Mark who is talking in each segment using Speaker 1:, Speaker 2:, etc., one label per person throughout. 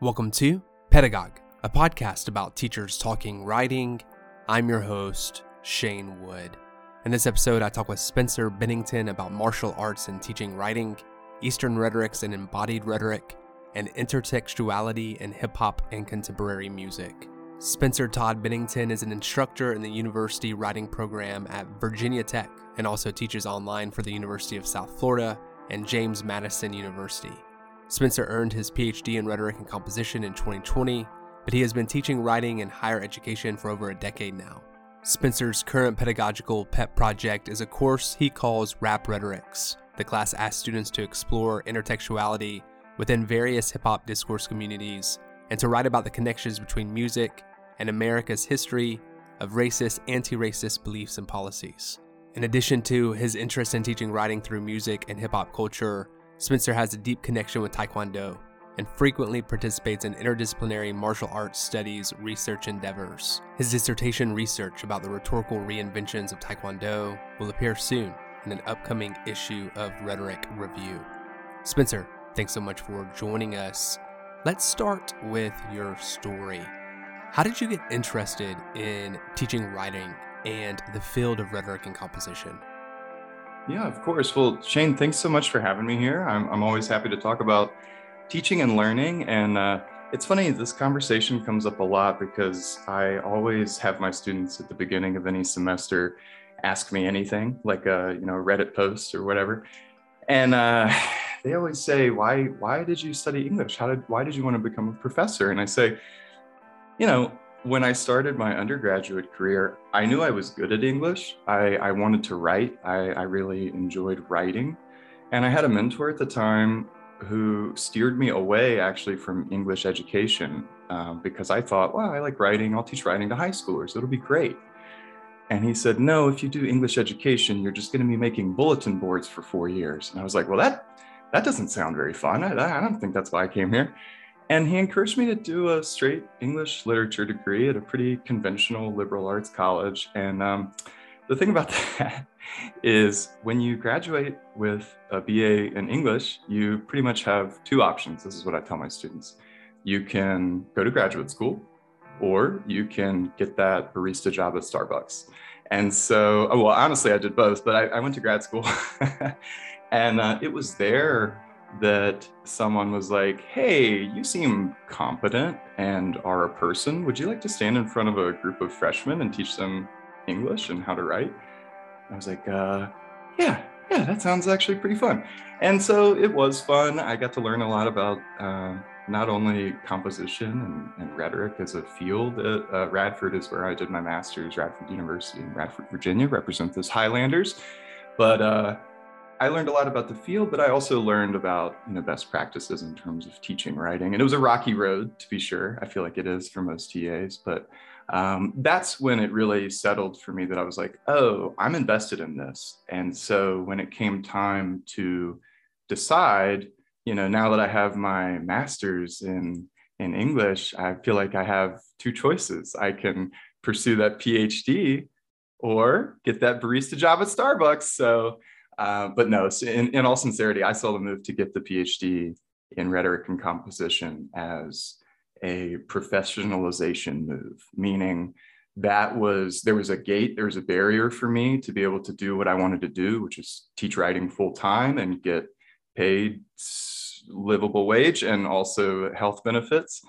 Speaker 1: Welcome to Pedagogue, a podcast about teachers talking writing. I'm your host, Shane Wood. In this episode, I talk with Spencer Bennington about martial arts and teaching writing, Eastern rhetorics and embodied rhetoric, and intertextuality in hip hop and contemporary music. Spencer Todd Bennington is an instructor in the university writing program at Virginia Tech and also teaches online for the University of South Florida and James Madison University. Spencer earned his PhD in rhetoric and composition in 2020, but he has been teaching writing in higher education for over a decade now. Spencer's current pedagogical pet project is a course he calls Rap Rhetorics. The class asks students to explore intertextuality within various hip hop discourse communities and to write about the connections between music and America's history of racist, anti racist beliefs and policies. In addition to his interest in teaching writing through music and hip hop culture, Spencer has a deep connection with Taekwondo and frequently participates in interdisciplinary martial arts studies research endeavors. His dissertation research about the rhetorical reinventions of Taekwondo will appear soon in an upcoming issue of Rhetoric Review. Spencer, thanks so much for joining us. Let's start with your story. How did you get interested in teaching writing and the field of rhetoric and composition?
Speaker 2: Yeah, of course. Well, Shane, thanks so much for having me here. I'm, I'm always happy to talk about teaching and learning. And uh, it's funny, this conversation comes up a lot because I always have my students at the beginning of any semester ask me anything, like a you know Reddit post or whatever, and uh, they always say, "Why why did you study English? How did why did you want to become a professor?" And I say, you know, when I started my undergraduate career, I knew I was good at English. I, I wanted to write. I, I really enjoyed writing. And I had a mentor at the time who steered me away actually from English education um, because I thought, well, I like writing. I'll teach writing to high schoolers. It'll be great. And he said, no, if you do English education, you're just going to be making bulletin boards for four years. And I was like, well, that that doesn't sound very fun. I, I don't think that's why I came here. And he encouraged me to do a straight English literature degree at a pretty conventional liberal arts college. And um, the thing about that is when you graduate with a BA in English, you pretty much have two options. This is what I tell my students. You can go to graduate school, or you can get that barista job at Starbucks. And so, oh, well, honestly, I did both, but I, I went to grad school. and uh, it was there that someone was like, Hey, you seem competent and are a person. Would you like to stand in front of a group of freshmen and teach them English and how to write? I was like, uh, Yeah, yeah, that sounds actually pretty fun. And so it was fun. I got to learn a lot about uh, not only composition and, and, rhetoric as a field. Uh, Radford is where I did my master's, Radford University in Radford, Virginia, represent those Highlanders. But uh, I learned a lot about the field, but I also learned about you know best practices in terms of teaching writing. And it was a rocky road, to be sure. I feel like it is for most TAs, but um, that's when it really settled for me that I was like, oh, I'm invested in this. And so when it came time to decide, you know, now that I have my master's in in English, I feel like I have two choices. I can pursue that PhD or get that barista job at Starbucks. So uh, but no, in, in all sincerity, I saw the move to get the PhD in rhetoric and composition as a professionalization move, meaning that was there was a gate, there was a barrier for me to be able to do what I wanted to do, which is teach writing full time and get paid livable wage and also health benefits.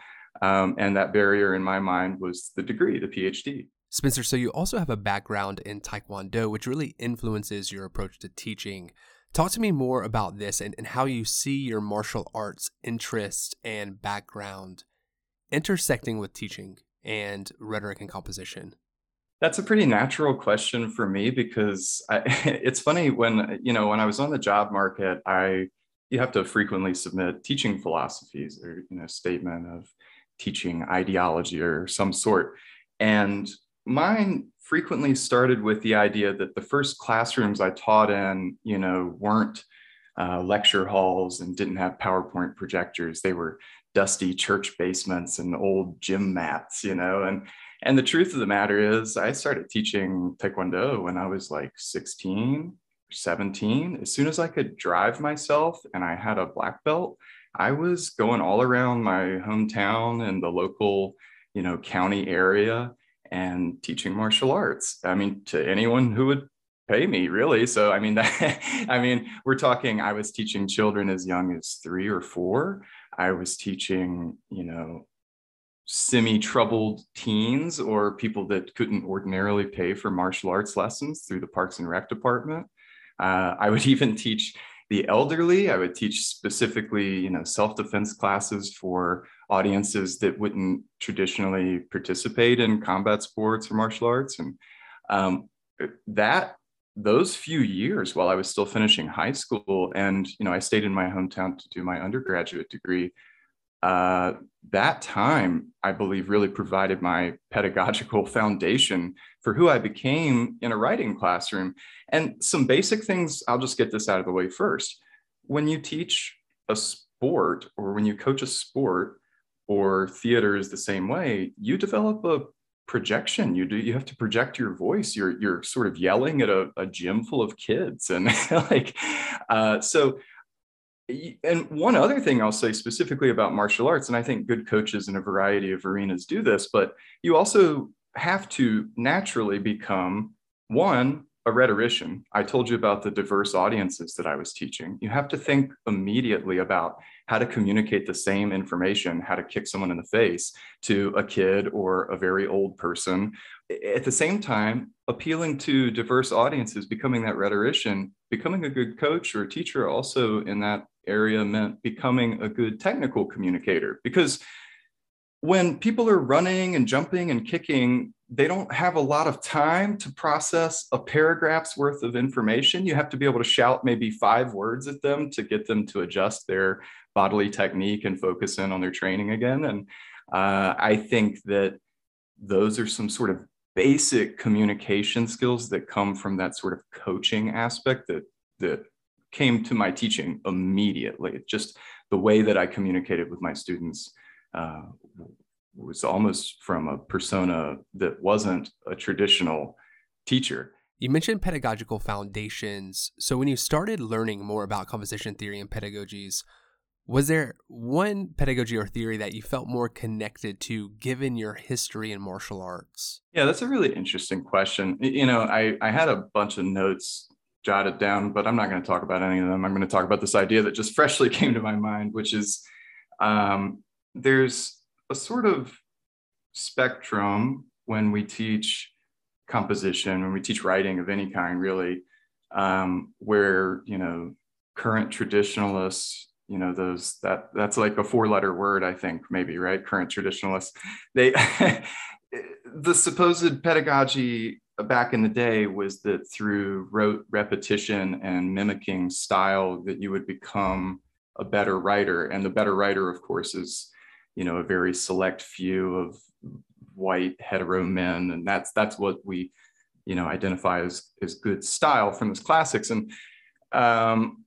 Speaker 2: Um, and that barrier in my mind was the degree, the PhD.
Speaker 1: Spencer, so you also have a background in Taekwondo, which really influences your approach to teaching. Talk to me more about this and, and how you see your martial arts interest and background intersecting with teaching and rhetoric and composition.
Speaker 2: That's a pretty natural question for me because I, it's funny when you know when I was on the job market, I you have to frequently submit teaching philosophies or you know statement of teaching ideology or some sort, and mine frequently started with the idea that the first classrooms I taught in, you know, weren't uh, lecture halls and didn't have PowerPoint projectors. They were dusty church basements and old gym mats, you know. And and the truth of the matter is, I started teaching Taekwondo when I was like 16, 17. As soon as I could drive myself and I had a black belt, I was going all around my hometown and the local, you know, county area and teaching martial arts. I mean, to anyone who would pay me really. So i mean that, i mean we're talking i was teaching children as young as three or four. I was teaching you know semi-troubled teens or people that couldn't ordinarily pay for martial arts lessons through the parks and rec department. Uh, i would even teach the elderly. I would teach specifically you know self-defense classes for audiences that wouldn't traditionally participate in combat sports or martial arts and um, that those few years while I was still finishing high school, and you know, I stayed in my hometown to do my undergraduate degree. Uh, that time, I believe, really provided my pedagogical foundation for who I became in a writing classroom. And some basic things, I'll just get this out of the way first. When you teach a sport or when you coach a sport, or theater is the same way, you develop a projection. You do you have to project your voice. You're you're sort of yelling at a, a gym full of kids and like uh, so and one other thing i'll say specifically about martial arts and i think good coaches in a variety of arenas do this but you also have to naturally become one a rhetorician. I told you about the diverse audiences that I was teaching. You have to think immediately about how to communicate the same information, how to kick someone in the face to a kid or a very old person. At the same time, appealing to diverse audiences, becoming that rhetorician, becoming a good coach or teacher also in that area meant becoming a good technical communicator because when people are running and jumping and kicking, they don't have a lot of time to process a paragraph's worth of information. You have to be able to shout maybe five words at them to get them to adjust their bodily technique and focus in on their training again. And uh, I think that those are some sort of basic communication skills that come from that sort of coaching aspect that that came to my teaching immediately. Just the way that I communicated with my students uh, was almost from a persona that wasn't a traditional teacher.
Speaker 1: You mentioned pedagogical foundations. So, when you started learning more about composition theory and pedagogies, was there one pedagogy or theory that you felt more connected to given your history in martial arts?
Speaker 2: Yeah, that's a really interesting question. You know, I, I had a bunch of notes jotted down, but I'm not going to talk about any of them. I'm going to talk about this idea that just freshly came to my mind, which is um, there's a sort of spectrum when we teach composition, when we teach writing of any kind, really, um, where you know current traditionalists, you know those that that's like a four-letter word, I think maybe right. Current traditionalists, they the supposed pedagogy back in the day was that through rote repetition and mimicking style that you would become a better writer and the better writer of course is you know a very select few of white hetero men and that's that's what we you know identify as as good style from his classics. And um,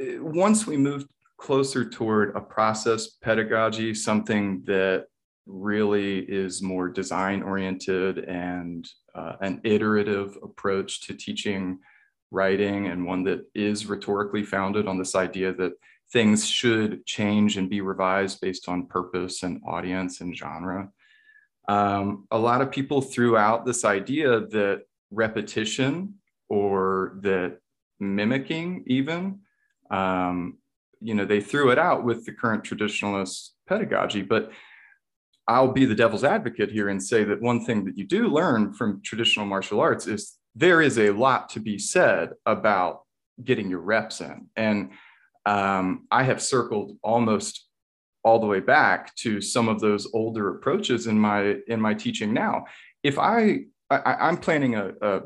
Speaker 2: once we moved closer toward a process pedagogy something that really is more design oriented and uh, an iterative approach to teaching writing and one that is rhetorically founded on this idea that things should change and be revised based on purpose and audience and genre. Um, a lot of people threw out this idea that repetition or that mimicking, even, um, you know, they threw it out with the current traditionalist pedagogy. But I'll be the devil's advocate here and say that one thing that you do learn from traditional martial arts is there is a lot to be said about getting your reps in. And um, I have circled almost all the way back to some of those older approaches in my in my teaching now. If I, I am planning a, a,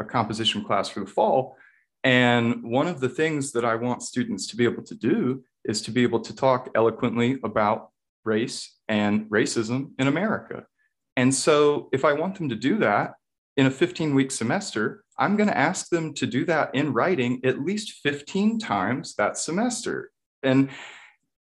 Speaker 2: a composition class for the fall, and one of the things that I want students to be able to do is to be able to talk eloquently about race and racism in America. And so, if I want them to do that in a 15 week semester, I'm going to ask them to do that in writing at least 15 times that semester. And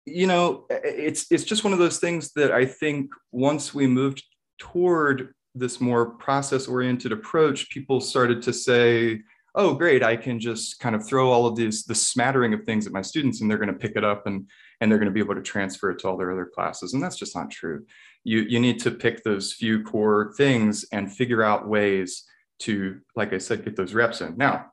Speaker 2: you know, it's it's just one of those things that I think once we moved toward this more process oriented approach, people started to say, "Oh, great! I can just kind of throw all of these the smattering of things at my students, and they're going to pick it up and and they're going to be able to transfer it to all their other classes. And that's just not true. You, you need to pick those few core things and figure out ways to, like I said, get those reps in. Now,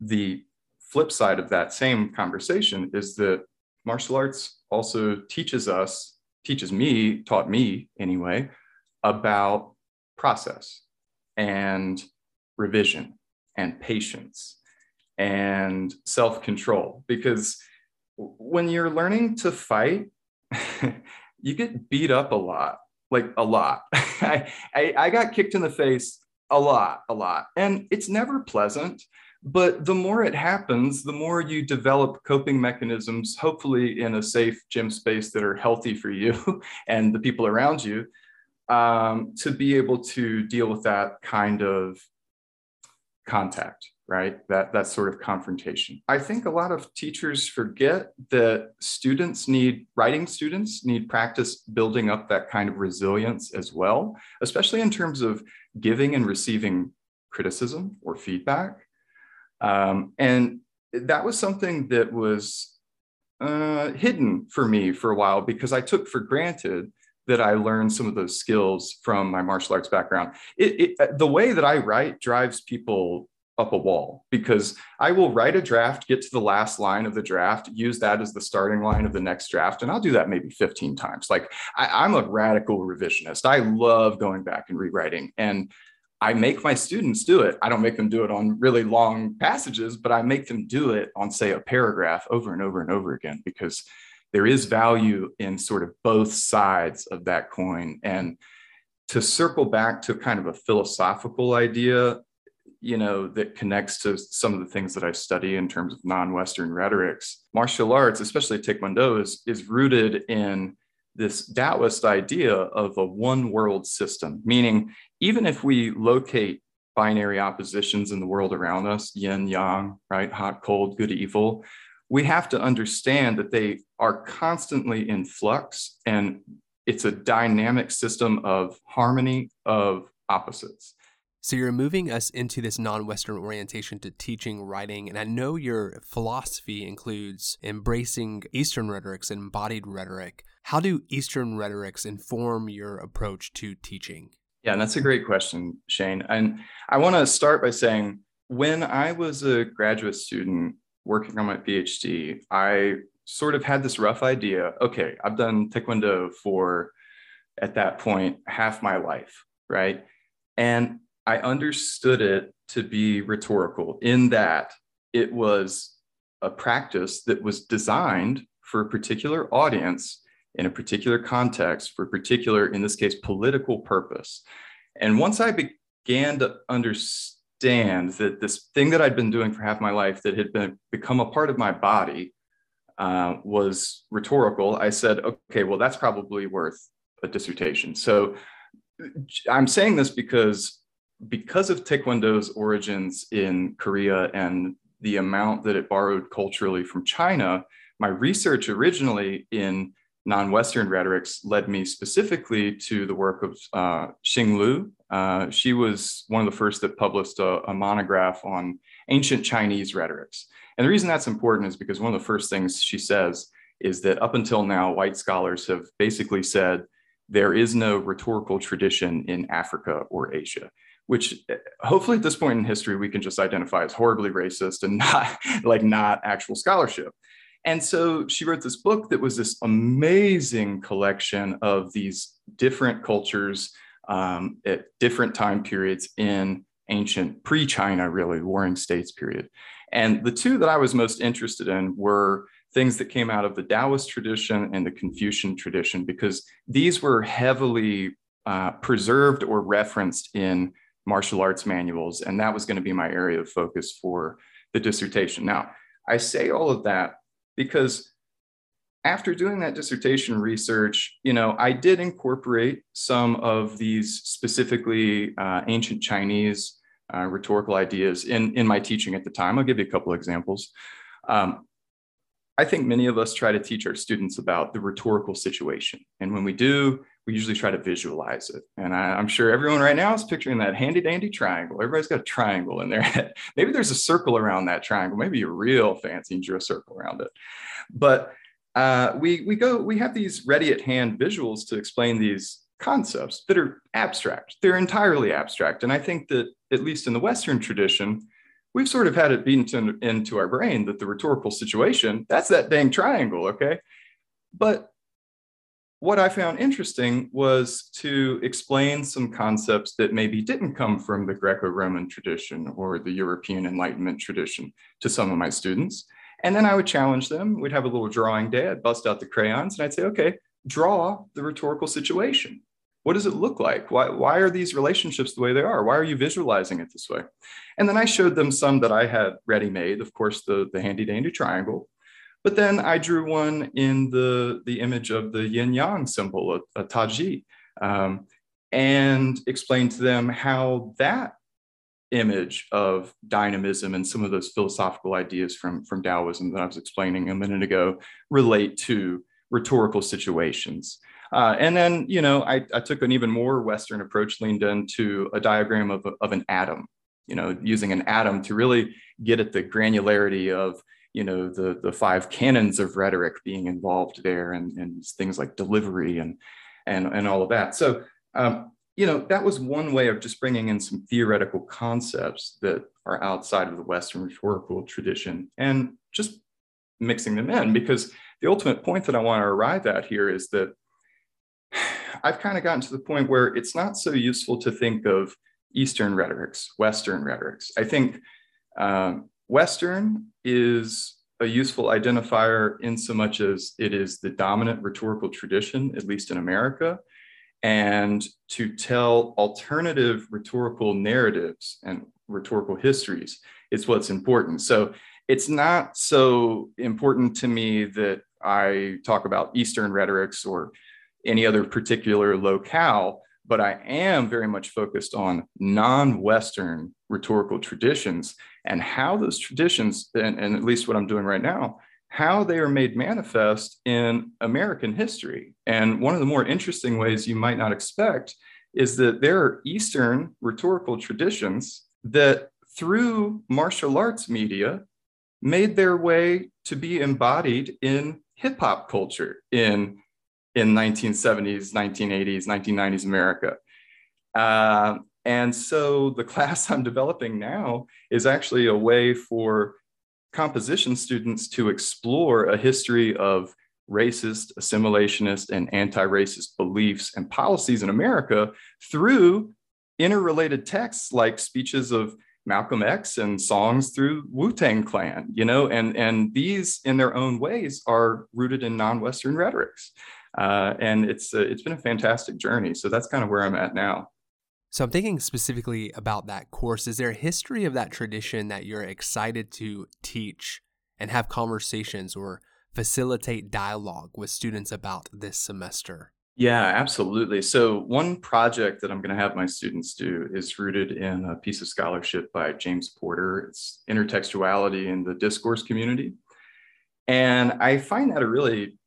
Speaker 2: the flip side of that same conversation is that martial arts also teaches us, teaches me, taught me anyway, about process and revision and patience and self control. Because when you're learning to fight, you get beat up a lot, like a lot. I, I, I got kicked in the face a lot, a lot. And it's never pleasant. But the more it happens, the more you develop coping mechanisms, hopefully in a safe gym space that are healthy for you and the people around you, um, to be able to deal with that kind of contact right that that sort of confrontation i think a lot of teachers forget that students need writing students need practice building up that kind of resilience as well especially in terms of giving and receiving criticism or feedback um, and that was something that was uh, hidden for me for a while because i took for granted that I learned some of those skills from my martial arts background. It, it, the way that I write drives people up a wall because I will write a draft, get to the last line of the draft, use that as the starting line of the next draft. And I'll do that maybe 15 times. Like I, am a radical revisionist. I love going back and rewriting. And I make my students do it. I don't make them do it on really long passages, but I make them do it on, say, a paragraph over and over and over again because there is value in sort of both sides of that coin. And to circle back to kind of a philosophical idea, you know, that connects to some of the things that I study in terms of non-Western rhetorics. Martial arts, especially Taekwondo, is, is rooted in this Taoist idea of a one world system, meaning even if we locate binary oppositions in the world around us, yin, yang, right, hot, cold, good, evil, we have to understand that they are constantly in flux and it's a dynamic system of harmony of opposites.
Speaker 1: So you're moving us into this non-Western orientation to teaching writing, and I know your philosophy includes embracing Eastern rhetorics and embodied rhetoric. How do Eastern rhetorics inform your approach to teaching?
Speaker 2: Yeah, that's a great question, Shane. And I want to start by saying when I was a graduate student working on my PhD, I sort of had this rough idea. Okay, I've done Taekwondo for at that point half my life, right? And I understood it to be rhetorical in that it was a practice that was designed for a particular audience in a particular context for a particular, in this case, political purpose. And once I began to understand that this thing that I'd been doing for half my life that had been become a part of my body uh, was rhetorical, I said, okay, well, that's probably worth a dissertation. So I'm saying this because because of Taekwondo's origins in Korea and the amount that it borrowed culturally from China, my research originally in non-Western rhetorics led me specifically to the work of uh, Xing Lu. Uh, she was one of the first that published a, a, monograph on ancient Chinese rhetorics. And the reason that's important is because one of the first things she says is that up until now, white scholars have basically said there is no rhetorical tradition in Africa or Asia which eh, hopefully at this point in history we can just identify as horribly racist and not like not actual scholarship. And so she wrote this book that was this amazing collection of these different cultures um, at different time periods in ancient pre-china really warring states period. And the two that i was most interested in were things that came out of the taoist tradition and the confucian tradition because these were heavily uh, preserved or referenced in martial arts manuals, and that was going to be my area of focus for the dissertation. Now, I say all of that because after doing that dissertation research, you know, I did incorporate some of these specifically uh, ancient Chinese uh, rhetorical ideas in, in my teaching at the time. I'll give you a couple examples. Um, I think many of us try to teach our students about the rhetorical situation. And when we do, we usually try to visualize it. And I, am sure everyone right now is picturing that handy dandy triangle. Everybody's got a triangle in their head. Maybe there's a circle around that triangle. Maybe a real fancy and drew a circle around it. But uh, we we go we have these ready at hand visuals to explain these concepts that are abstract. They're entirely abstract, and I think that at least in the Western tradition, we've sort of had it beaten into our brain that the rhetorical situation that's that dang triangle, okay? But what I found interesting was to explain some concepts that maybe didn't come from the Greco Roman tradition or the European Enlightenment tradition to some of my students. And then I would challenge them. We'd have a little drawing day. I'd bust out the crayons and I'd say, okay, draw the rhetorical situation. What does it look like? Why, why are these relationships the way they are? Why are you visualizing it this way? And then I showed them some that I had ready made, of course, the, the handy dandy triangle. But then I drew one in the, the image of the yin yang symbol, a, a taiji, um, and explained to them how that image of dynamism and some of those philosophical ideas from, from Taoism that I was explaining a minute ago relate to rhetorical situations. Uh, and then, you know, I, I, took an even more Western approach, leaned into a diagram of, of an atom, you know, using an atom to really get at the granularity of, you know, the, the five canons of rhetoric being involved there and, and things like delivery and, and, and all of that. So, um, you know, that was one way of just bringing in some theoretical concepts that are outside of the Western rhetorical tradition and just mixing them in because the ultimate point that I want to arrive at here is that I've kind of gotten to the point where it's not so useful to think of Eastern rhetorics, Western rhetorics. I think um, Western is a useful identifier in so much as it is the dominant rhetorical tradition, at least in America, and to tell alternative rhetorical narratives and rhetorical histories is what's important. So it's not so important to me that I talk about Eastern rhetorics or any other particular locale, but I am very much focused on non Western rhetorical traditions and how those traditions, and, and, at least what I'm doing right now, how they are made manifest in American history. And one of the more interesting ways you might not expect is that there are Eastern rhetorical traditions that, through martial arts media, made their way to be embodied in hip hop culture in in 1970s, 1980s, 1990s America. Uh, and so the class I'm developing now is actually a way for composition students to explore a history of racist, assimilationist, and anti racist beliefs and policies in America through interrelated texts like speeches of Malcolm X and songs through Wu Tang Clan, you know, and, and these in their own ways are rooted in non Western rhetorics. Uh, and it's uh, it's been a fantastic journey. So that's kind of where I'm at now.
Speaker 1: So I'm thinking specifically about that course. Is there a history of that tradition that you're excited to teach and have conversations or facilitate dialogue with students about this semester?
Speaker 2: Yeah, absolutely. So, one project that I'm going to have my students do is rooted in a piece of scholarship by James Porter. It's intertextuality in the discourse community. And I find that a really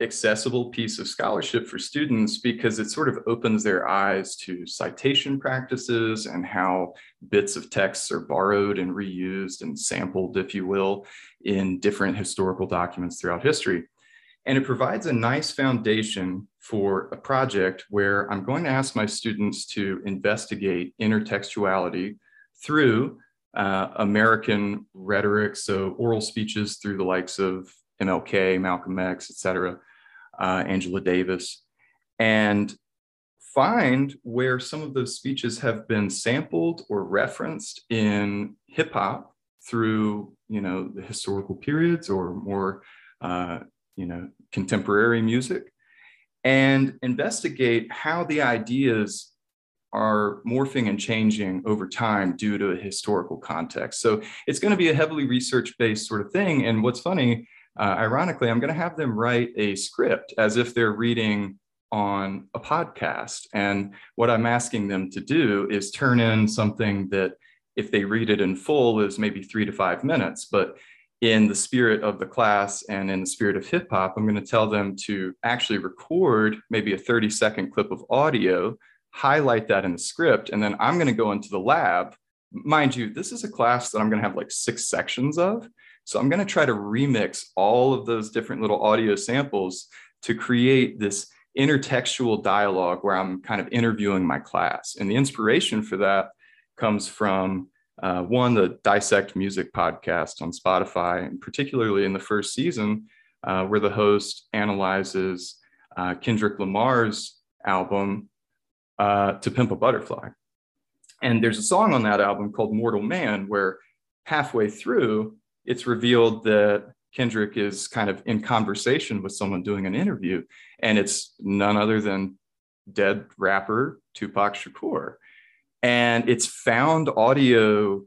Speaker 2: accessible piece of scholarship for students because it sort of opens their eyes to citation practices and how bits of texts are borrowed and reused and sampled, if you will, in different historical documents throughout history. And it provides a nice foundation for a project where I'm going to ask my students to investigate intertextuality through uh, American rhetoric, so oral speeches through the likes of MLK, Malcolm X, et cetera, uh, Angela Davis, and find where some of those speeches have been sampled or referenced in hip hop through, you know, the historical periods or more, uh, you know, contemporary music, and investigate how the ideas are morphing and changing over time due to a historical context. So it's going to be a heavily research based sort of thing. And what's funny uh, ironically, I'm going to have them write a script as if they're reading on a podcast. And what I'm asking them to do is turn in something that, if they read it in full, is maybe three to five minutes. But in the spirit of the class and in the spirit of hip hop, I'm going to tell them to actually record maybe a 30 second clip of audio, highlight that in the script, and then I'm going to go into the lab. Mind you, this is a class that I'm going to have like six sections of. So I'm going to try to remix all of those different little audio samples to create this intertextual dialogue where I'm kind of interviewing my class. And the inspiration for that comes from uh, one, the Dissect Music podcast on Spotify, and particularly in the first season, uh, where the host analyzes uh, Kendrick Lamar's album, uh, To Pimp a Butterfly. And there's a song on that album called Mortal Man, where halfway through, it's revealed that Kendrick is kind of in conversation with someone doing an interview, and it's none other than dead rapper Tupac Shakur. And it's found audio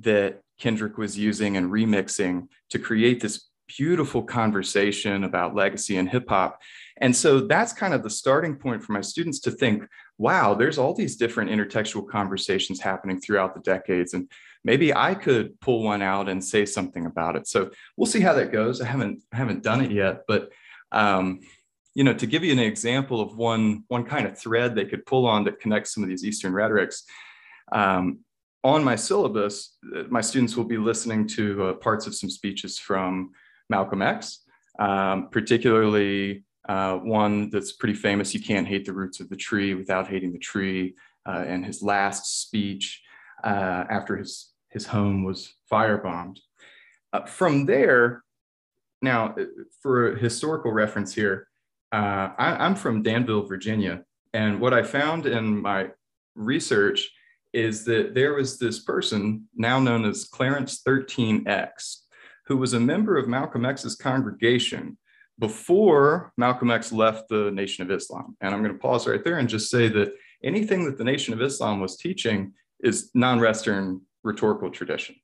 Speaker 2: that Kendrick was using and remixing to create this beautiful conversation about legacy and hip hop. And so that's kind of the starting point for my students to think, wow, there's all these different intertextual conversations happening throughout the decades. And maybe I could pull one out and say something about it. So we'll see how that goes. I haven't I haven't done it yet, but um, you know, to give you an example of one one kind of thread they could pull on that connects some of these Eastern rhetorics. Um, on my syllabus, uh, my students will be listening to uh, parts of some speeches from Malcolm X, um, particularly uh, one that's pretty famous. You can't hate the roots of the tree without hating the tree. Uh, and his last speech uh, after his his home was firebombed. Uh, from there, now uh, for historical reference here, uh, I, am from Danville, Virginia. And what I found in my research is that there was this person now known as Clarence 13X, who was a member of Malcolm X's congregation before Malcolm X left the Nation of Islam. And I'm going to pause right there and just say that anything that the Nation of Islam was teaching is non Western rhetorical tradition.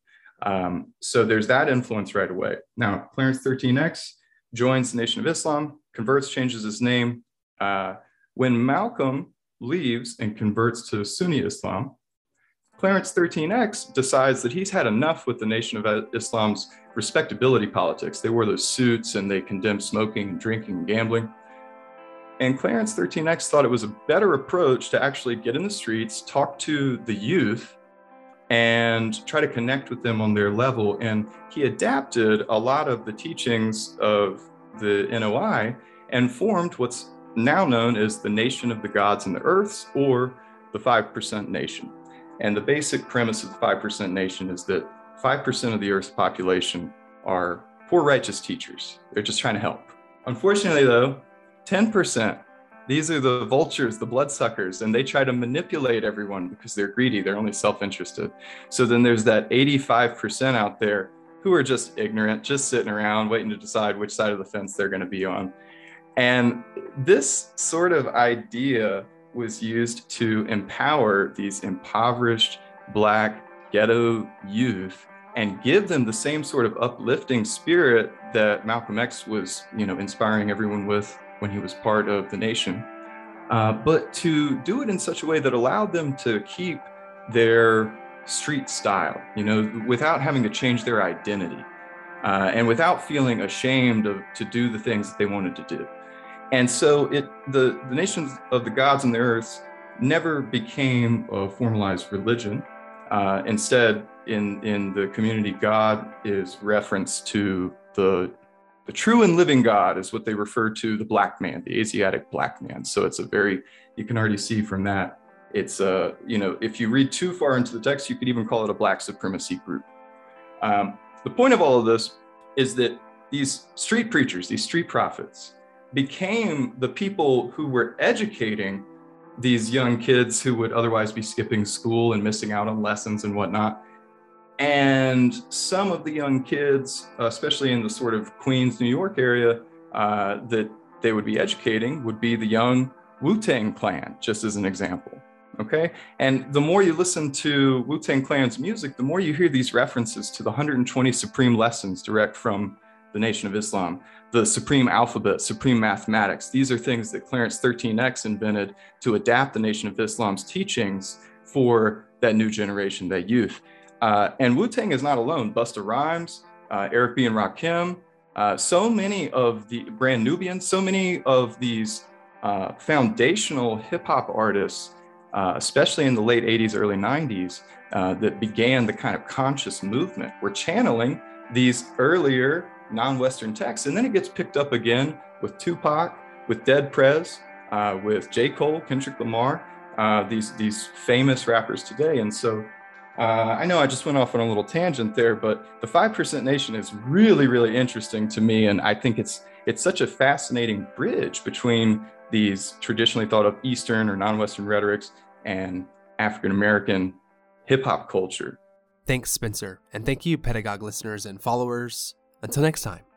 Speaker 2: Um, so there's that influence right away. Now, Clarence 13X joins the Nation of Islam, converts, changes his name. Uh, when Malcolm leaves and converts to Sunni Islam, Clarence 13X decides that he's had enough with the Nation of Islam's respectability politics. They wore those suits and they condemned smoking, drinking, and gambling. And Clarence 13X thought it was a better approach to actually get in the streets, talk to the youth, and try to connect with them on their level. And he adapted a lot of the teachings of the NOI and formed what's now known as the Nation of the Gods and the Earths, or the 5% Nation. And the basic premise of the 5% Nation is that 5% of the Earth's population are poor, righteous teachers. They're just trying to help. Unfortunately, though, 10% these are the vultures, the bloodsuckers, and they try to manipulate everyone because they're greedy. They're only self interested. So then there's that 85% out there who are just ignorant, just sitting around waiting to decide which side of the fence they're going to be on. And this sort of idea was used to empower these impoverished Black ghetto youth and give them the same sort of uplifting spirit that Malcolm X was, you know, inspiring everyone with when he was part of the nation, uh, but to do it in such a way that allowed them to keep their street style, you know, without having to change their identity uh, and without feeling ashamed of to do the things that they wanted to do. And so it the, the nations of the gods and the earths never became a formalized religion. Uh, instead, in, in the community, God is referenced to the the true and living God is what they refer to the black man, the Asiatic black man. So it's a very, you can already see from that, it's a, you know, if you read too far into the text, you could even call it a black supremacy group. Um, the point of all of this is that these street preachers, these street prophets, became the people who were educating these young kids who would otherwise be skipping school and missing out on lessons and whatnot. And some of the young kids, especially in the sort of Queens, New York area, uh, that they would be educating would be the young Wu Tang Clan, just as an example. Okay. And the more you listen to Wu Tang Clan's music, the more you hear these references to the 120 supreme lessons direct from the Nation of Islam, the supreme alphabet, supreme mathematics. These are things that Clarence 13X invented to adapt the Nation of Islam's teachings for that new generation, that youth. Uh, and Wu Tang is not alone. Busta Rhymes, uh, Eric B. and Rakim, uh, so many of the Brand Nubians, so many of these uh, foundational hip hop artists, uh, especially in the late 80s, early 90s, uh, that began the kind of conscious movement, were channeling these earlier non-Western texts, and then it gets picked up again with Tupac, with Dead Prez, uh, with J. Cole, Kendrick Lamar, uh, these these famous rappers today. And so uh, I know I just went off on a little tangent there, but the Five Percent Nation is really really interesting to me, and I think it's it's such a fascinating bridge between these traditionally thought of Eastern or non-Western rhetorics and African American hip hop culture.
Speaker 1: Thanks, Spencer, and thank you, Pedagogue listeners and followers. Until next time.